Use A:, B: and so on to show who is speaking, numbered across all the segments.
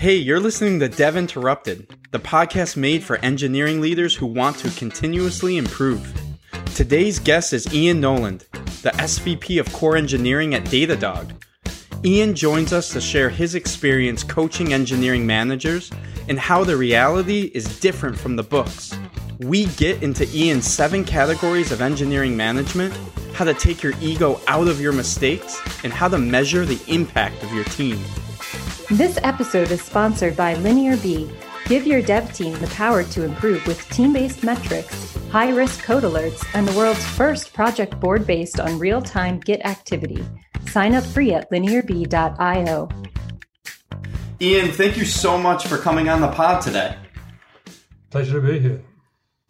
A: Hey, you're listening to Dev Interrupted, the podcast made for engineering leaders who want to continuously improve. Today's guest is Ian Nowland, the SVP of Core Engineering at Datadog. Ian joins us to share his experience coaching engineering managers and how the reality is different from the books. We get into Ian's seven categories of engineering management, how to take your ego out of your mistakes, and how to measure the impact of your team.
B: This episode is sponsored by LinearB. Give your dev team the power to improve with team based metrics, high risk code alerts, and the world's first project board based on real time Git activity. Sign up free at linearb.io.
A: Ian, thank you so much for coming on the pod today.
C: Pleasure to be here.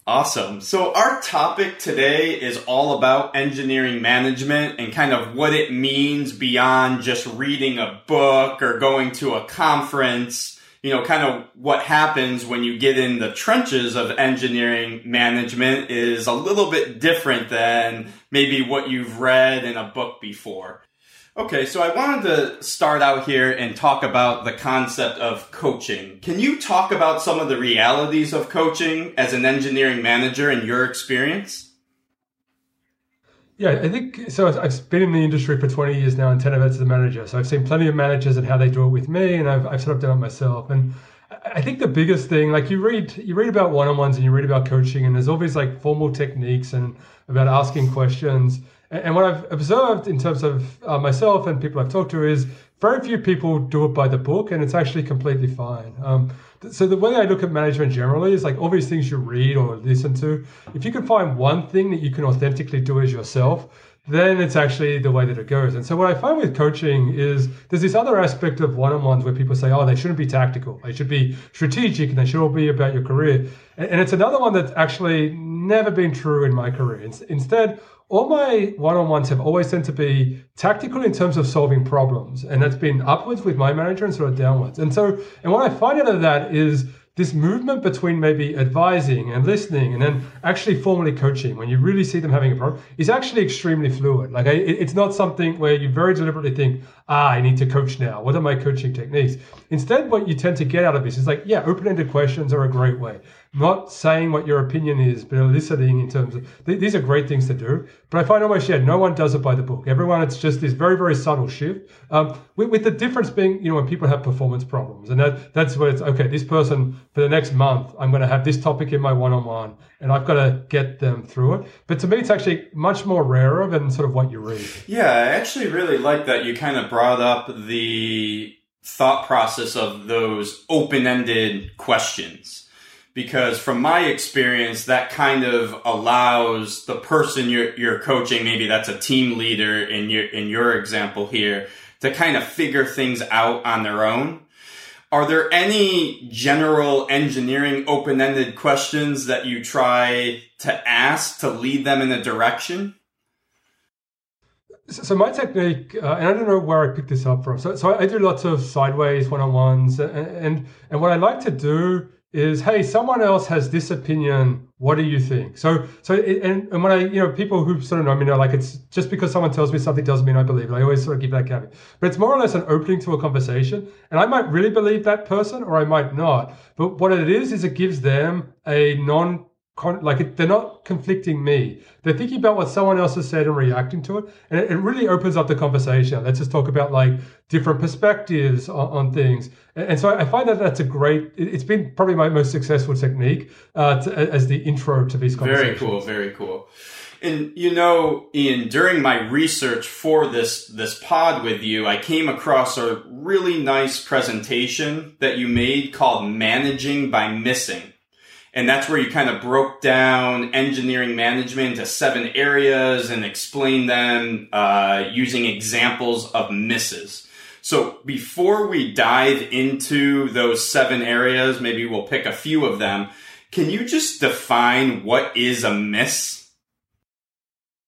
A: Awesome. So, our topic today is all about engineering management and kind of what it means beyond just reading a book or going to a conference. You know, kind of what happens when you get in the trenches of engineering management is a little bit different than maybe what you've read in a book before. Okay, so I wanted to start out here and talk about the concept of coaching. Can you talk about some of the realities of coaching as an engineering manager in your experience?
C: Yeah, I think so. I've been in the industry for 20 years now and 10 of it as a manager. So I've seen plenty of managers and how they do it with me, and I've, I've sort of done it myself. And I think the biggest thing, like you read, you read about one-on-ones and you read about coaching, and there's always like formal techniques and about asking questions. And what I've observed in terms of uh, myself and people I've talked to is very few people do it by the book, and it's actually completely fine. Um, so the way I look at management generally is like all these things you read or listen to. If you can find one thing that you can authentically do as yourself, then it's actually the way that it goes. And so what I find with coaching is there's this other aspect of one-on-ones where people say, oh, they shouldn't be tactical. They should be strategic and they should all be about your career. And it's another one that's actually never been true in my career. Instead, all my one-on-ones have always tend to be tactical in terms of solving problems and that's been upwards with my manager and sort of downwards. And so and what i find out of that is this movement between maybe advising and listening and then actually formally coaching when you really see them having a problem is actually extremely fluid like it's not something where you very deliberately think ah i need to coach now what are my coaching techniques instead what you tend to get out of this is like yeah open-ended questions are a great way not saying what your opinion is, but eliciting in terms of th- these are great things to do. But I find almost yeah, no one does it by the book. Everyone, it's just this very very subtle shift. Um, with, with, the difference being, you know, when people have performance problems, and that that's where it's okay. This person for the next month, I'm going to have this topic in my one-on-one, and I've got to get them through it. But to me, it's actually much more rarer than sort of what you read.
A: Yeah, I actually really like that you kind of brought up the thought process of those open-ended questions because from my experience, that kind of allows the person you're, you're coaching, maybe that's a team leader in your, in your example here, to kind of figure things out on their own. Are there any general engineering open-ended questions that you try to ask to lead them in a direction?
C: So my technique, uh, and I don't know where I picked this up from. So, so I do lots of sideways one-on-ones, and, and and what I like to do is hey someone else has this opinion. What do you think? So so it, and, and when i you know people who sort of know me know like it's just because someone tells me something doesn't mean i believe it. I always sort of give that caveat. But it's more or less an opening to a conversation. And i might really believe that person or i might not. But what it is is it gives them a non like they're not conflicting me. They're thinking about what someone else has said and reacting to it, and it, it really opens up the conversation. Let's just talk about like different perspectives on, on things. And, and, so I find that that's a great. It, has been probably my most successful technique uh, to, as the intro to these conversations.
A: Very cool. Very cool. And you know, Ian, during my research for this this pod with you, I came across a really nice presentation that you made called "Managing by Missing." And that's where you kind of broke down engineering management into seven areas and explained them uh, using examples of misses. So before we dive into those seven areas, maybe we'll pick a few of them. Can you just define what is a miss?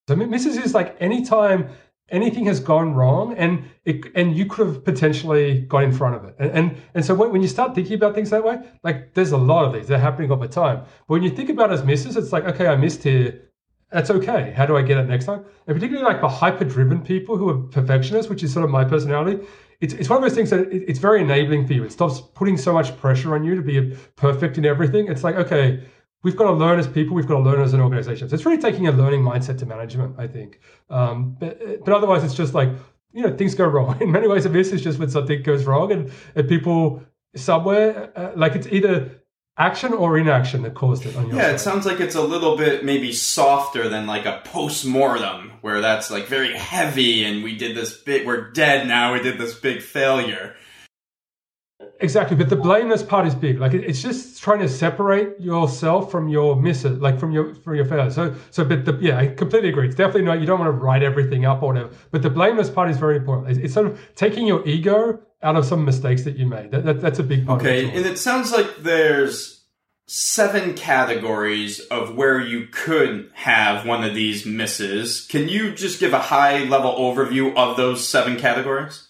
C: So misses is like anytime anything has gone wrong and it, and you could have potentially got in front of it. And and, and so when, when, you start thinking about things that way like there's a lot of these they're happening all the time. But when you think about as misses it's like okay i missed here. That's okay. How do i get it next time? And particularly like the hyper driven people who are perfectionists which is sort of my personality it's, it's one of those things that it, it's very enabling for you. It stops putting so much pressure on you to be perfect in everything. It's like, okay, we've got to learn as people, we've got to learn as an organization. So it's really taking a learning mindset to management, I think. Um, but, but otherwise, it's just like, you know, things go wrong. In many ways, this is just when something goes wrong and, and people somewhere, uh, like it's either action or inaction that caused it on your
A: yeah
C: side.
A: it sounds like it's a little bit maybe softer than like a post-mortem where that's like very heavy and we did this big we're dead now we did this big failure
C: Exactly, but the blameless part is big. Like it's just trying to separate yourself from your misses, like from your from your failures. So so, but the, yeah, I completely agree. It's definitely not. You don't want to write everything up or whatever. But the blameless part is very important. It's, it's sort of taking your ego out of some mistakes that you made. That, that that's a big part.
A: Okay, and it sounds like there's seven categories of where you could have one of these misses. Can you just give a high level overview of those seven categories?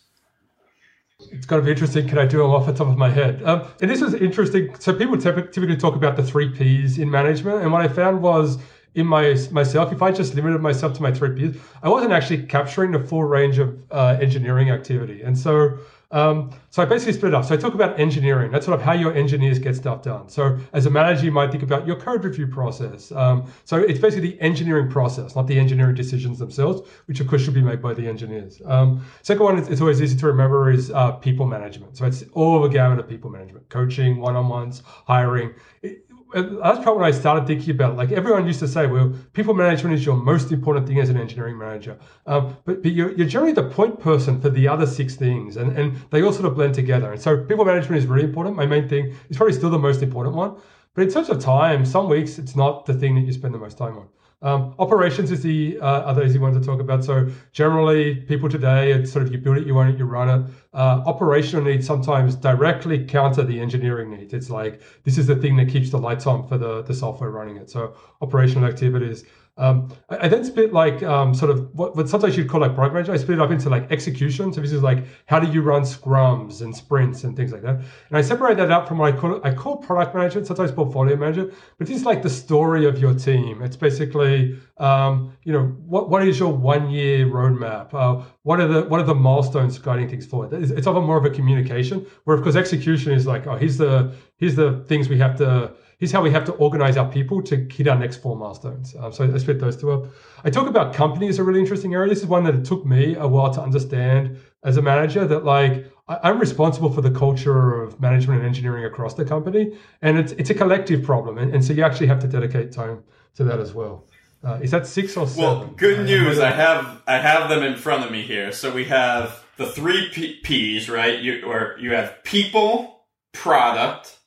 C: It's to be interesting. Can I do them off the top of my head? Um, and this was interesting. So people typically talk about the three P's in management, and what I found was in my myself, if I just limited myself to my three P's, I wasn't actually capturing the full range of uh, engineering activity. And so um, so I basically split it up. So I talk about engineering. That's sort of how your engineers get stuff done. So as a manager, you might think about your code review process. Um, so it's basically the engineering process, not the engineering decisions themselves, which of course should be made by the engineers. Um, second one, it's, always easy to remember, is uh, people management. So it's all the gamut of people management, coaching, one-on-ones, hiring. It, that's probably when I started thinking about it. Like everyone used to say, well, people management is your most important thing as an engineering manager. Um, but, but you're, you're, generally the point person for the other six things, and, and they all sort of blend together. And so people management is really important. My main thing is probably still the most important one. But in terms of time, some weeks it's not the thing that you spend the most time on. Um, operations is the uh, other easy one to talk about. So generally, people today, it's sort of you build it, you own it, you run it. Uh, operational needs sometimes directly counter the engineering needs. It's like this is the thing that keeps the lights on for the the software running it. So operational activities. Um, I, I, then split like um, sort of what, what sometimes you'd call like product management. I split it up into like execution. So this is like how do you run scrums and sprints and things like that. And I separate that out from what I call I call product management, sometimes portfolio manager, But this is like the story of your team. It's basically um, you know what what is your one year roadmap? Uh, what are the what are the milestones guiding things forward? It's, it's often more of a communication. Where of course execution is like oh here's the here's the things we have to here's how we have to organize our people to hit our next four milestones. Um, so I split those two up. I talk about company as a really interesting area. This is one that it took me a while to understand as a manager that like I'm responsible for the culture of management and engineering across the company, and it's it's a collective problem, and, and so you actually have to dedicate time to that as well. Uh, is that six or seven?
A: Well, good news. I have I have them in front of me here. So we have the three P- P's, right? You or you have people, product,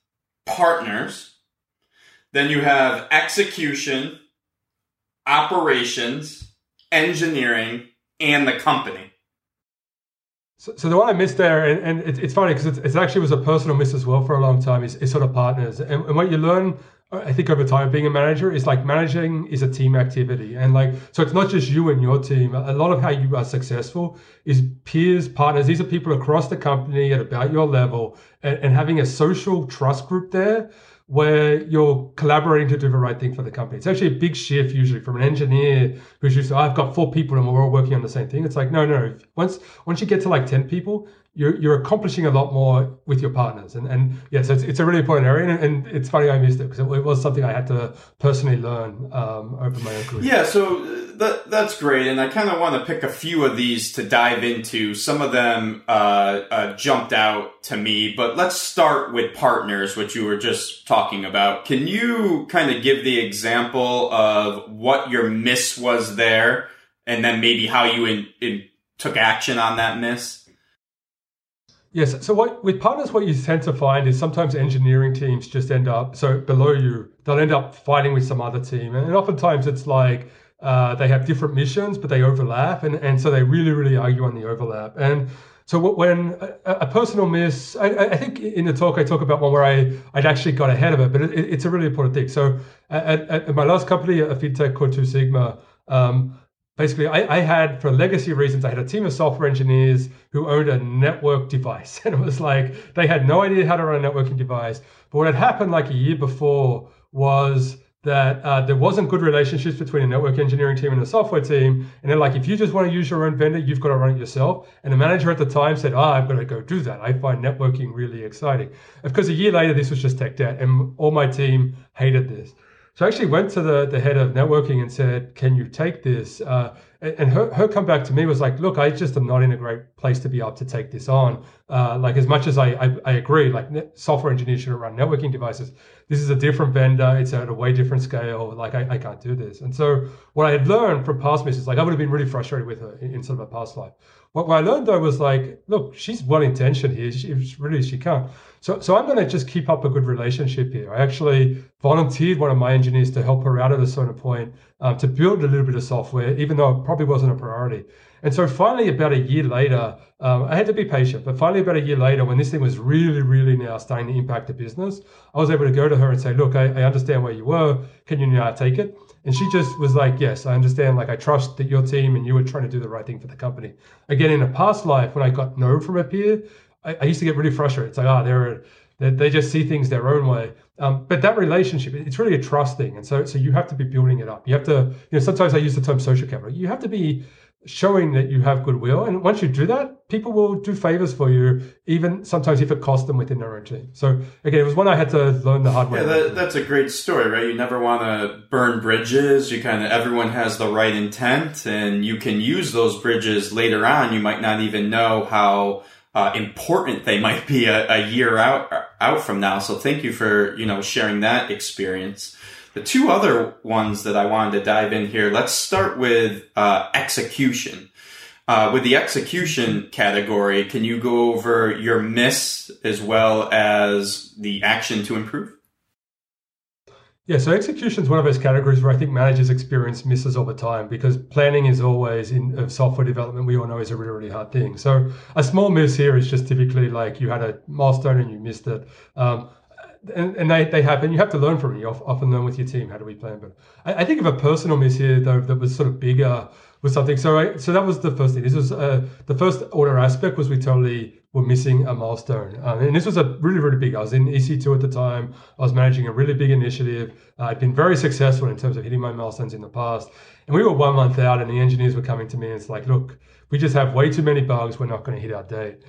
A: partners, then you have execution, operations, engineering, and the company.
C: So, so the one I missed there, and, and it, it's funny because it, it, actually was a personal miss as well for a long time, is, is sort of partners. And, and what you learn I think over time being a manager is like managing is a team activity. And like, so it's not just you and your team. A lot of how you are successful is peers, partners. These are people across the company at about your level and, and having a social trust group there where you're collaborating to do the right thing for the company. It's actually a big shift usually from an engineer who's used to, oh, I've got four people and we're all working on the same thing. It's like, no, no. Once once you get to like 10 people, you're, you're accomplishing a lot more with your partners. And, and yes, it's, it's a really important area. And, and it's funny I missed it because it, it, was something I had to personally learn um, over my own career.
A: Yeah, so that, that's great. And I kind of want to pick a few of these to dive into. Some of them uh, uh, jumped out to me, but let's start with partners, which you were just talking about. Can you kind of give the example of what your miss was there and then maybe how you in, in, took action on that miss?
C: Yes. So what with partners, what you tend to find is sometimes engineering teams just end up so below you, they'll end up fighting with some other team, and oftentimes it's like uh, they have different missions, but they overlap, and and so they really really argue on the overlap. And so when a, a personal miss, I, I, think in the talk I talk about one where I I'd actually got ahead of it, but it, it's a really important thing. So at, at, my last company, a fintech called Two Sigma. Um, basically I, I, had for legacy reasons i had a team of software engineers who owned a network device and it was like they had no idea how to run a networking device but what had happened like a year before was that uh, there wasn't good relationships between a network engineering team and a software team. And they're like, if you just want to use your own vendor, you've got to run it yourself. And the manager at the time said, ah, I've got to go do that. I find networking really exciting. Of course, a year later, this was just tech debt, and all my team hated this. So I actually went to the, the head of networking and said, Can you take this? Uh, and her, her come back to me was like, Look, I just am not in a great place to be able to take this on. Uh, like, as much as I, I, I agree, like, software engineers should run networking devices, this is a different vendor. It's at a way different scale. Like, I, I can't do this. And so, what I had learned from past misses, like, I would have been really frustrated with her in, in sort of a past life. What, what I learned though was like, look, she's well intentioned here. She, really, she can't. So, so I'm going to just keep up a good relationship here. I actually volunteered one of my engineers to help her out at a certain point um, to build a little bit of software, even though it probably wasn't a priority. And so finally, about a year later, um, I had to be patient, but finally, about a year later, when this thing was really, really now starting to impact the business, I was able to go to her and say, look, I, I understand where you were. Can you now take it? And she just was like, yes, I understand. Like, I trust that your team and you were trying to do the right thing for the company. Again, in a past life, when I got no from a peer, I, I used to get really frustrated. It's like, ah, oh, they're, they, they just see things their own way. Um, but that relationship, it's really a trust thing. And so, so you have to be building it up. You have to, you know, sometimes I use the term social capital. You have to be showing that you have goodwill. And once you do that, people will do favors for you, even sometimes if it costs them within their own team. So again, it was one I had to learn the hard way.
A: Yeah, that, that's a great story, right? You never want to burn bridges. You kind of, everyone has the right intent and you can use those bridges later on. You might not even know how uh, important they might be a, a year out, out from now. So thank you for, you know, sharing that experience. The two other ones that I wanted to dive in here, let's start with uh, execution. Uh, with the execution category, can you go over your miss as well as the action to improve?
C: Yeah, so execution is one of those categories where I think managers experience misses all the time because planning is always in of software development. We all know is a really really hard thing. So a small miss here is just typically like you had a milestone and you missed it. Um, and, and they, they happen. You have to learn from it. You often learn with your team how do we plan. But I, I think of a personal miss here though that was sort of bigger with something. So I, so that was the first thing. This was uh, the first order aspect was we totally were missing a milestone, um, and this was a really really big. I was in EC2 at the time. I was managing a really big initiative. Uh, I'd been very successful in terms of hitting my milestones in the past, and we were one month out, and the engineers were coming to me and it's like, look, we just have way too many bugs. We're not going to hit our date.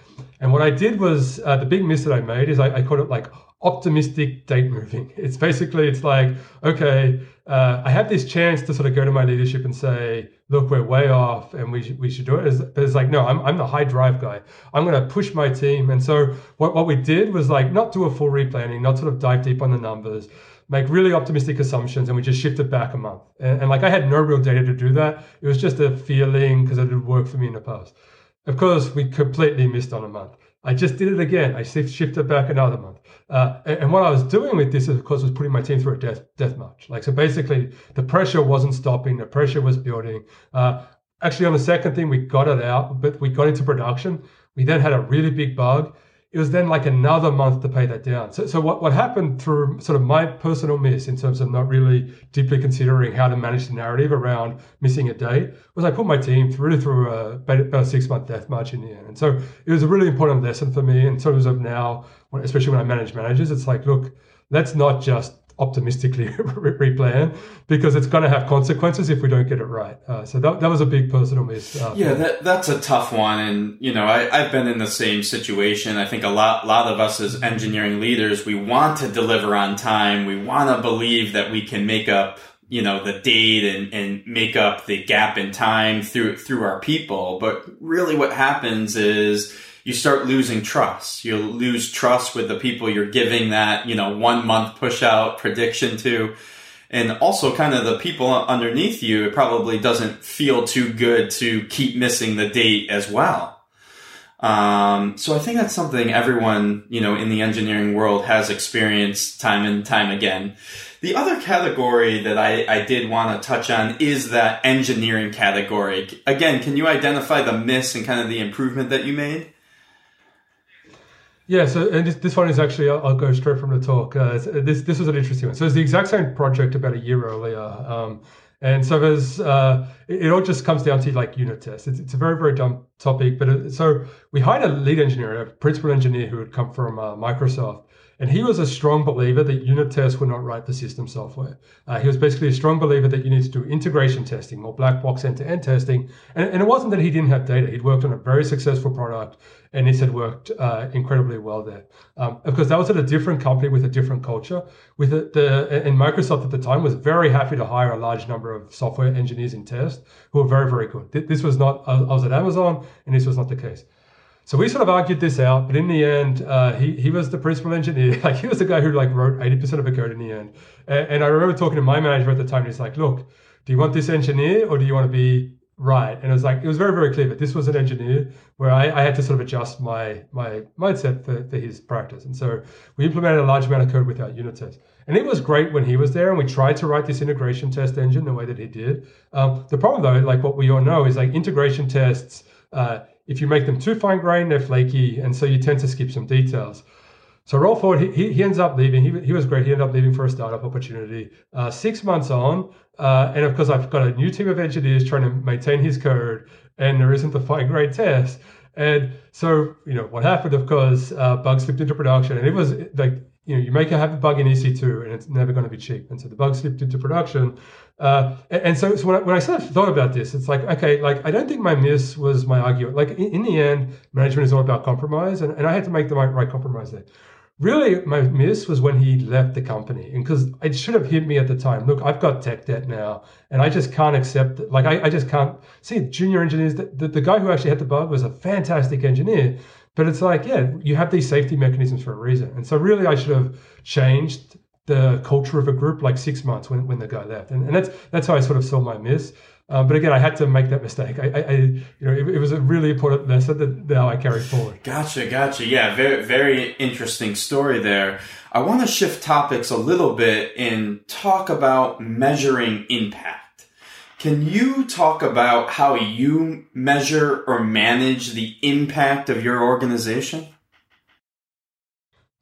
C: And what I did was uh, the big miss that I made is I, I called it like optimistic date moving. It's basically it's like okay, uh, I have this chance to sort of go to my leadership and say, look, we're way off, and we should, we should do it. It's, but it's like no, I'm I'm the high drive guy. I'm going to push my team, and so what what we did was like not do a full replanning, not sort of dive deep on the numbers. Make really optimistic assumptions, and we just shifted back a month. And, and like I had no real data to do that. It was just a feeling because it had worked for me in the past. Of course, we completely missed on a month. I just did it again. I shifted back another month. Uh, and, what I was doing with this, of course, was putting my team through a death death march. Like so, basically, the pressure wasn't stopping. The pressure was building. Uh, actually, on the second thing, we got it out, but we got into production. We then had a really big bug, it was then like another month to pay that down. So, so what, what happened through sort of my personal miss in terms of not really deeply considering how to manage the narrative around missing a date was I put my team through through a, about a six month death march in the end. And so it was a really important lesson for me in terms of now, especially when I manage managers, it's like, look, let's not just optimistically replan because it's going to have consequences if we don't get it right. Uh, so that, that was a big personal miss.
A: Uh, yeah, that, that's a tough one. And, you know, I, I've been in the same situation. I think a lot, lot of us as engineering leaders, we want to deliver on time. We want to believe that we can make up, you know, the date and, and make up the gap in time through, through our people. But really what happens is, you start losing trust. You lose trust with the people you're giving that, you know, one month push out prediction to. And also kind of the people underneath you, it probably doesn't feel too good to keep missing the date as well. Um, so I think that's something everyone, you know, in the engineering world has experienced time and time again. The other category that I, I did want to touch on is that engineering category. Again, can you identify the miss and kind of the improvement that you made?
C: Yeah, so and this, this one is actually I'll, I'll go straight from the talk. Uh, this this was an interesting one. So it's the exact same project about a year earlier, um, and so there's uh, it, it, all just comes down to like unit tests. It's, it's a very very dumb topic, but it, so we hired a lead engineer, a principal engineer who had come from uh, Microsoft, and he was a strong believer that unit tests were not right for system software. Uh, he was basically a strong believer that you need to do integration testing or black box end to end testing. And, and, it wasn't that he didn't have data. He'd worked on a very successful product and this had worked uh, incredibly well there. Um, of course, that was at a different company with a different culture. With the, the, and Microsoft at the time was very happy to hire a large number of software engineers in test who were very, very good. This was not, I was at Amazon and this was not the case. So we sort of argued this out, but in the end, uh, he he was the principal engineer. Like he was the guy who like wrote eighty percent of the code in the end. And, and, I remember talking to my manager at the time. And he's like, "Look, do you want this engineer or do you want to be right?" And it was like it was very very clear that this was an engineer where I, I had to sort of adjust my my mindset for, for his practice. And so we implemented a large amount of code without unit tests. And it was great when he was there, and we tried to write this integration test engine the way that he did. Um, the problem though, like what we all know, is like integration tests. Uh, if you make them too fine grained, they're flaky, and so you tend to skip some details. So roll forward, he, he ends up leaving. He, he was great. He ended up leaving for a startup opportunity. Uh, six months on, uh, and of course, I've got a new team of engineers trying to maintain his code, and there isn't the fine grained test. And so, you know, what happened, of course, uh, bugs slipped into production, and it was like you know, you make a have a bug in EC2 and it's never going to be cheap. And so the bug slipped into production. Uh, and so, so when, I, when I sort of thought about this, it's like, okay, like I don't think my miss was my argument. Like in, in the end, management is all about compromise. And, and I had to make the right, right compromise there. Really, my miss was when he left the company. And because it should have hit me at the time. Look, I've got tech debt now and I just can't accept, like, I, I just can't see junior engineers. The, the, the guy who actually had the bug was a fantastic engineer but it's like, yeah, you have these safety mechanisms for a reason. And so really I should have changed the culture of a group like six months when, when the guy left. And, and that's that's how I sort of saw my miss. Um, but again, I had to make that mistake. I, I, I you know, it, it, was a really important lesson that now I carry forward.
A: Gotcha, gotcha. Yeah, very, very interesting story there. I want to shift topics a little bit and talk about measuring impact. Can you talk about how you measure or manage the impact of your organization?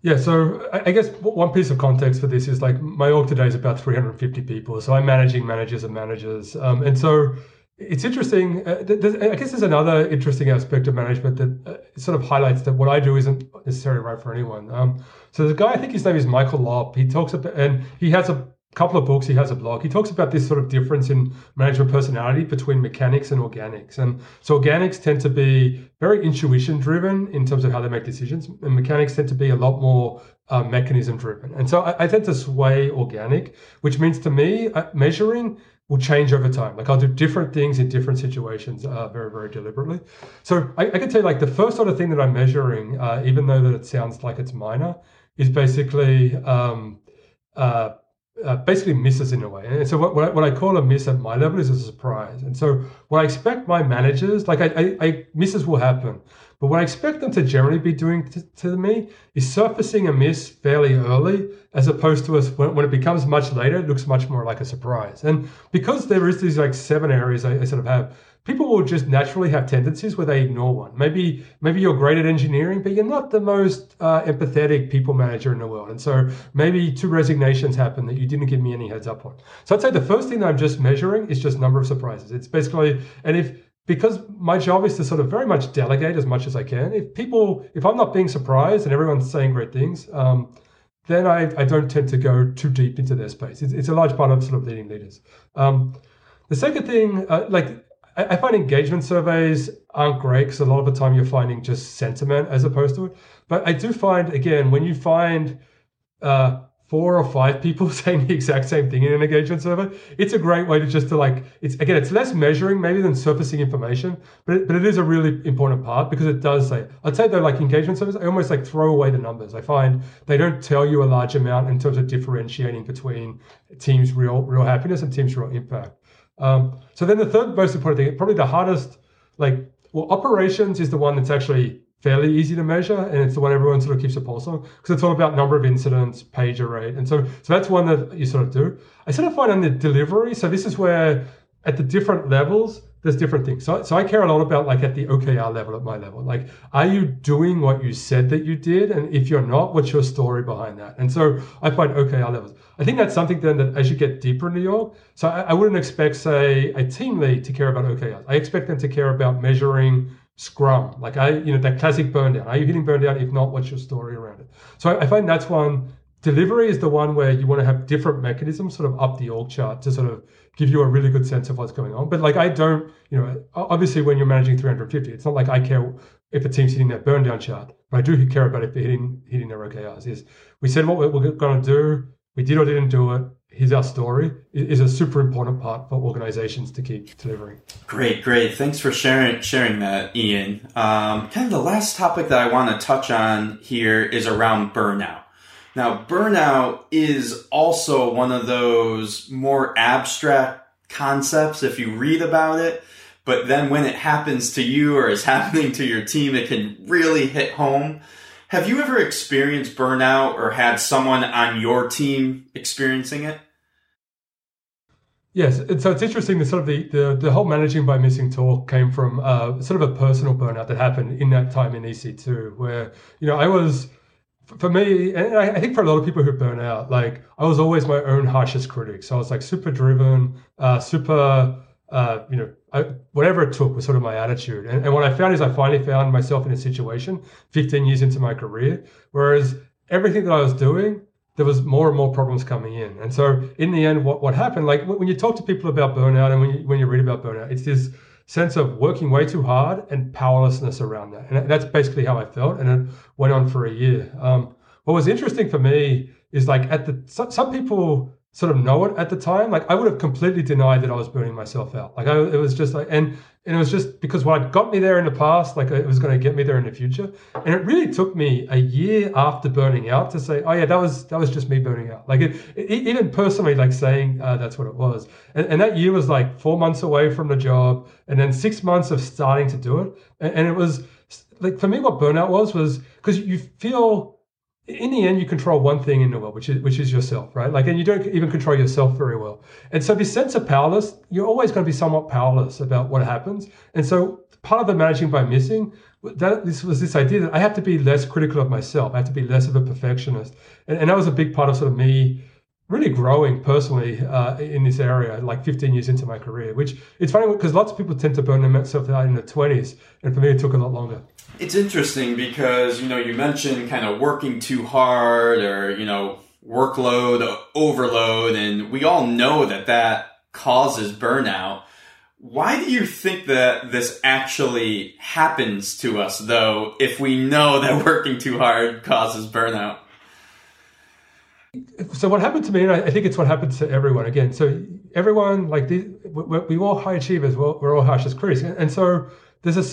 C: Yeah, so I guess one piece of context for this is like my org today is about 350 people. So I'm managing managers and managers. Um, and so it's interesting. Uh, I guess there's another interesting aspect of management that uh, sort of highlights that what I do isn't necessarily right for anyone. Um, so the guy, I think his name is Michael Lopp. He talks about, and he has a couple of books. He has a blog. He talks about this sort of difference in management personality between mechanics and organics. And so organics tend to be very intuition driven in terms of how they make decisions, and mechanics tend to be a lot more uh, mechanism driven. And so I, I, tend to sway organic, which means to me, uh, measuring will change over time. Like I'll do different things in different situations uh, very, very deliberately. So I, I, can tell you like the first sort of thing that I'm measuring, uh, even though that it sounds like it's minor, is basically um, uh, uh, basically misses in a way. And so what, what I, what, I, call a miss at my level is a surprise. And so what I expect my managers, like I, I, I misses will happen, but what I expect them to generally be doing to, to me is surfacing a miss fairly early, as opposed to us when, when, it becomes much later, it looks much more like a surprise. And because there is these like seven areas I, I sort of have, people will just naturally have tendencies where they ignore one. Maybe maybe you're great at engineering, but you're not the most uh, empathetic people manager in the world, and so maybe two resignations happen that you didn't give me any heads up on. So I'd say the first thing that I'm just measuring is just number of surprises. It's basically and if because my job is to sort of very much delegate as much as I can. If people, if I'm not being surprised and everyone's saying great things, um, then I, I don't tend to go too deep into their space. It's, it's a large part of sort of leading leaders. Um, the second thing, uh, like I, find engagement surveys aren't great because a lot of the time you're finding just sentiment as opposed to it. But I do find, again, when you find uh, four or five people saying the exact same thing in an engagement survey, it's a great way to just to like, it's again, it's less measuring maybe than surfacing information, but it, but it is a really important part because it does say, I'd say though, like engagement surveys, I almost like throw away the numbers. I find they don't tell you a large amount in terms of differentiating between teams' real, real happiness and teams' real impact. Um, so then the third most important thing, probably the hardest, like, well, operations is the one that's actually fairly easy to measure, and it's the one everyone sort of keeps a pulse on because it's all about number of incidents, pager rate, and so so that's one that you sort of do. I sort of find on the delivery. So this is where at the different levels there's different things. So, so I care a lot about like at the OKR level, at my level. Like, are you doing what you said that you did? And if you're not, what's your story behind that? And so I find OKR levels. I think that's something then that as you get deeper into your, so I, I wouldn't expect, say, a team lead to care about OKRs. I expect them to care about measuring scrum? Like I, you know, that classic burn down. Are you hitting burn down? If not, what's your story around it? So I, I find that's one. Delivery is the one where you want to have different mechanisms sort of up the org chart to sort of give you a really good sense of what's going on. But like I don't, you know, obviously when you're managing 350, it's not like I care if a team's hitting that burn down chart, but I do care about if they're hitting hitting their OKRs. Is we said what we're, going to do, we did or didn't do it. Here's our story. Is a super important part for organizations to keep delivering.
A: Great, great. Thanks for sharing sharing that, Ian. Um, kind of the last topic that I want to touch on here is around burnout. Now, burnout is also one of those more abstract concepts if you read about it. But then when it happens to you or is happening to your team, it can really hit home. Have you ever experienced burnout or had someone on your team experiencing it?
C: Yes, so it's interesting. The sort of the, the, the whole managing by missing talk came from uh, sort of a personal burnout that happened in that time in EC2, where you know I was for me, and I think for a lot of people who burn out, like I was always my own harshest critic. So I was like super driven, uh, super, uh, you know, I, whatever it took was sort of my attitude. And, and what I found is I finally found myself in a situation 15 years into my career, whereas everything that I was doing, there was more and more problems coming in. And so in the end, what, what happened, like when you talk to people about burnout and when you, when you read about burnout, it's this sense of working way too hard and powerlessness around that. And that's basically how I felt. And it went on for a year. Um, what was interesting for me is like at the, some, some people sort of know it at the time. Like I would have completely denied that I was burning myself out. Like I, it was just like, and and it was just because what got me there in the past, like it was going to get me there in the future. And it really took me a year after burning out to say, oh yeah, that was that was just me burning out. Like it, it even personally, like saying uh, that's what it was. And, and, that year was like four months away from the job, and then six months of starting to do it. And, and it was like for me, what burnout was was because you feel in the end, you control one thing in the world, which is which is yourself, right? Like, and you don't even control yourself very well. And so, this sense of powerless, you're always going to be somewhat powerless about what happens. And so, part of the managing by missing, that this was this idea that I have to be less critical of myself. I have to be less of a perfectionist, and, and that was a big part of sort of me really growing personally uh, in this area, like 15 years into my career. Which it's funny because lots of people tend to burn themselves out in their 20s, and for me, it took a lot longer.
A: It's interesting because, you know, you mentioned kind of working too hard or, you know, workload overload, and we all know that that causes burnout. Why do you think that this actually happens to us, though, if we know that working too hard causes burnout?
C: So what happened to me, and I think it's what happens to everyone. Again, so everyone like we, we all high achievers, we're, all harshest critics, and so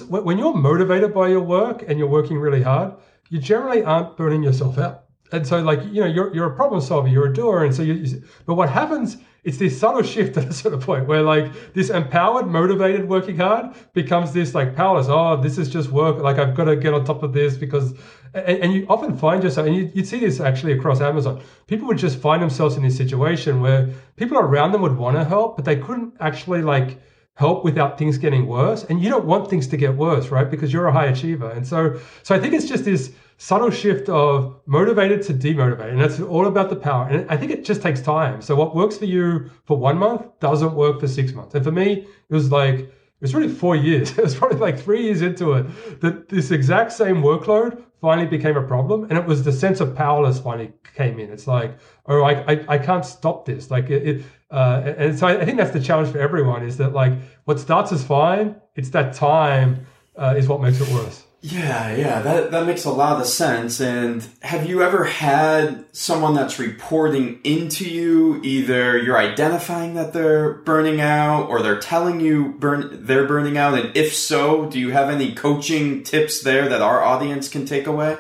C: when you're motivated by your work and you're working really hard, you generally aren't burning yourself out. And so, like you know, you're you're a problem solver, you're a doer, and so you. you but what happens? It's this subtle shift at a of point where like this empowered, motivated working hard becomes this like powerless. Oh, this is just work. Like I've got to get on top of this because, and, and you often find yourself, and you, you'd see this actually across Amazon. People would just find themselves in this situation where people around them would want to help, but they couldn't actually like help without things getting worse. And you don't want things to get worse right? Because you're a high achiever. And so so i think it's just this subtle shift of motivated to demotivated. And that's all about the power. And i think it just takes time. So what works for you for one month doesn't work for six months. And for me it was like it was really four years. It was probably like three years into it that this exact same workload finally became a problem and it was the sense of powerless finally came in it's like oh i i, I can't stop this like it, uh, and so I think that's the challenge for everyone is that like what starts as fine, it's that time uh, is what makes it worse.
A: Yeah, yeah, that that makes a lot of sense. And have you ever had someone that's reporting into you? Either you're identifying that they're burning out, or they're telling you burn they're burning out. And if so, do you have any coaching tips there that our audience can take away?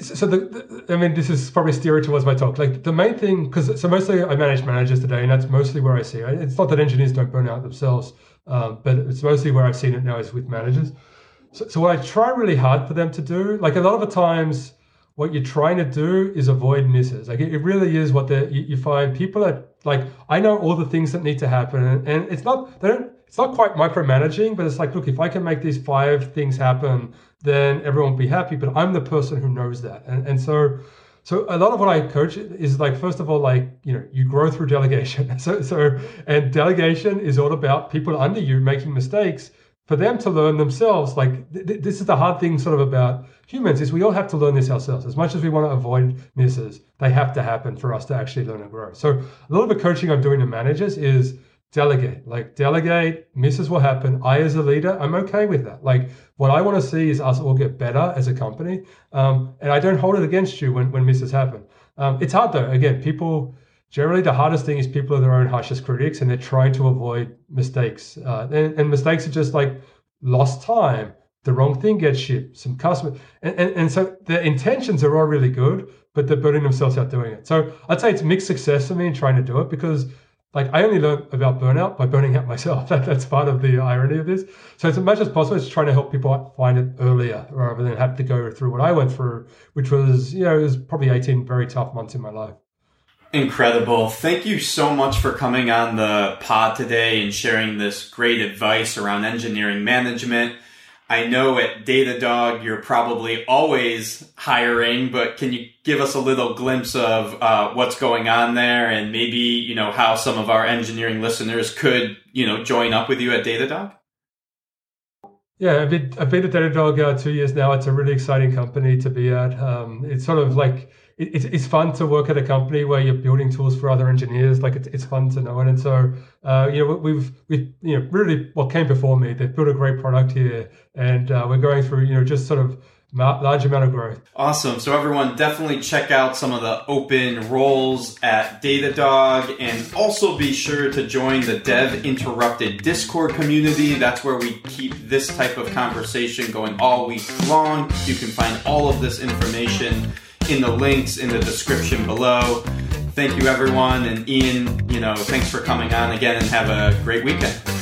C: so the, the, I mean, this is probably steering towards my talk. Like the main thing, because so mostly I manage managers today, and that's mostly where I see it. It's not that engineers don't burn out themselves, um, but it's mostly where I've seen it now is with managers. So, so what I try really hard for them to do, like a lot of the times, what you're trying to do is avoid misses. Like it, it really is what you, you find people are like I know all the things that need to happen, and, and it's not they don't it's not quite micromanaging, but it's like look if I can make these five things happen then everyone will be happy. But I'm the person who knows that. And, and so, so a lot of what I coach is like, first of all, like, you know, you grow through delegation. So, so, and delegation is all about people under you making mistakes for them to learn themselves. Like th- th- this is the hard thing, sort of about humans, is we all have to learn this ourselves. As much as we want to avoid misses, they have to happen for us to actually learn and grow. So a lot of the coaching I'm doing to managers is delegate. Like delegate, misses will happen. I, as a leader, I'm okay with that. Like what I want to see is us all get better as a company, um, and I don't hold it against you when when misses happen. Um, it's hard though. Again, people generally the hardest thing is people are their own harshest critics and they're trying to avoid mistakes. Uh, and, and, mistakes are just like lost time, the wrong thing gets shipped, some customer, and, and, and so the intentions are all really good, but they're burning themselves out doing it. So I'd say it's mixed success for me in trying to do it because like I only learned about burnout by burning out myself. That, that's part of the irony of this. So as much as possible, it's trying to help people find it earlier rather than have to go through what I went through, which was, you know, it was probably 18 very tough months in my life.
A: Incredible. Thank you so much for coming on the pod today and sharing this great advice around engineering management. I know at Datadog you're probably always hiring, but can you give us a little glimpse of uh, what's going on there and maybe, you know, how some of our engineering listeners could, you know, join up with you at Datadog?
C: Yeah, I've been, I've been at Datadog uh, two years now. It's a really exciting company to be at. Um, it's sort of like it's, it's fun to work at a company where you're building tools for other engineers. Like it's, it's fun to know it. And so, uh, you know, we've, we've, you know, really what came before me, they've built a great product here and uh, we're going through, you know, just sort of large amount of growth.
A: Awesome. So everyone definitely check out some of the open roles at Datadog and also be sure to join the Dev Interrupted Discord community. That's where we keep this type of conversation going all week long. You can find all of this information in the links in the description below. Thank you, everyone. And Ian, you know, thanks for coming on again and have a great weekend.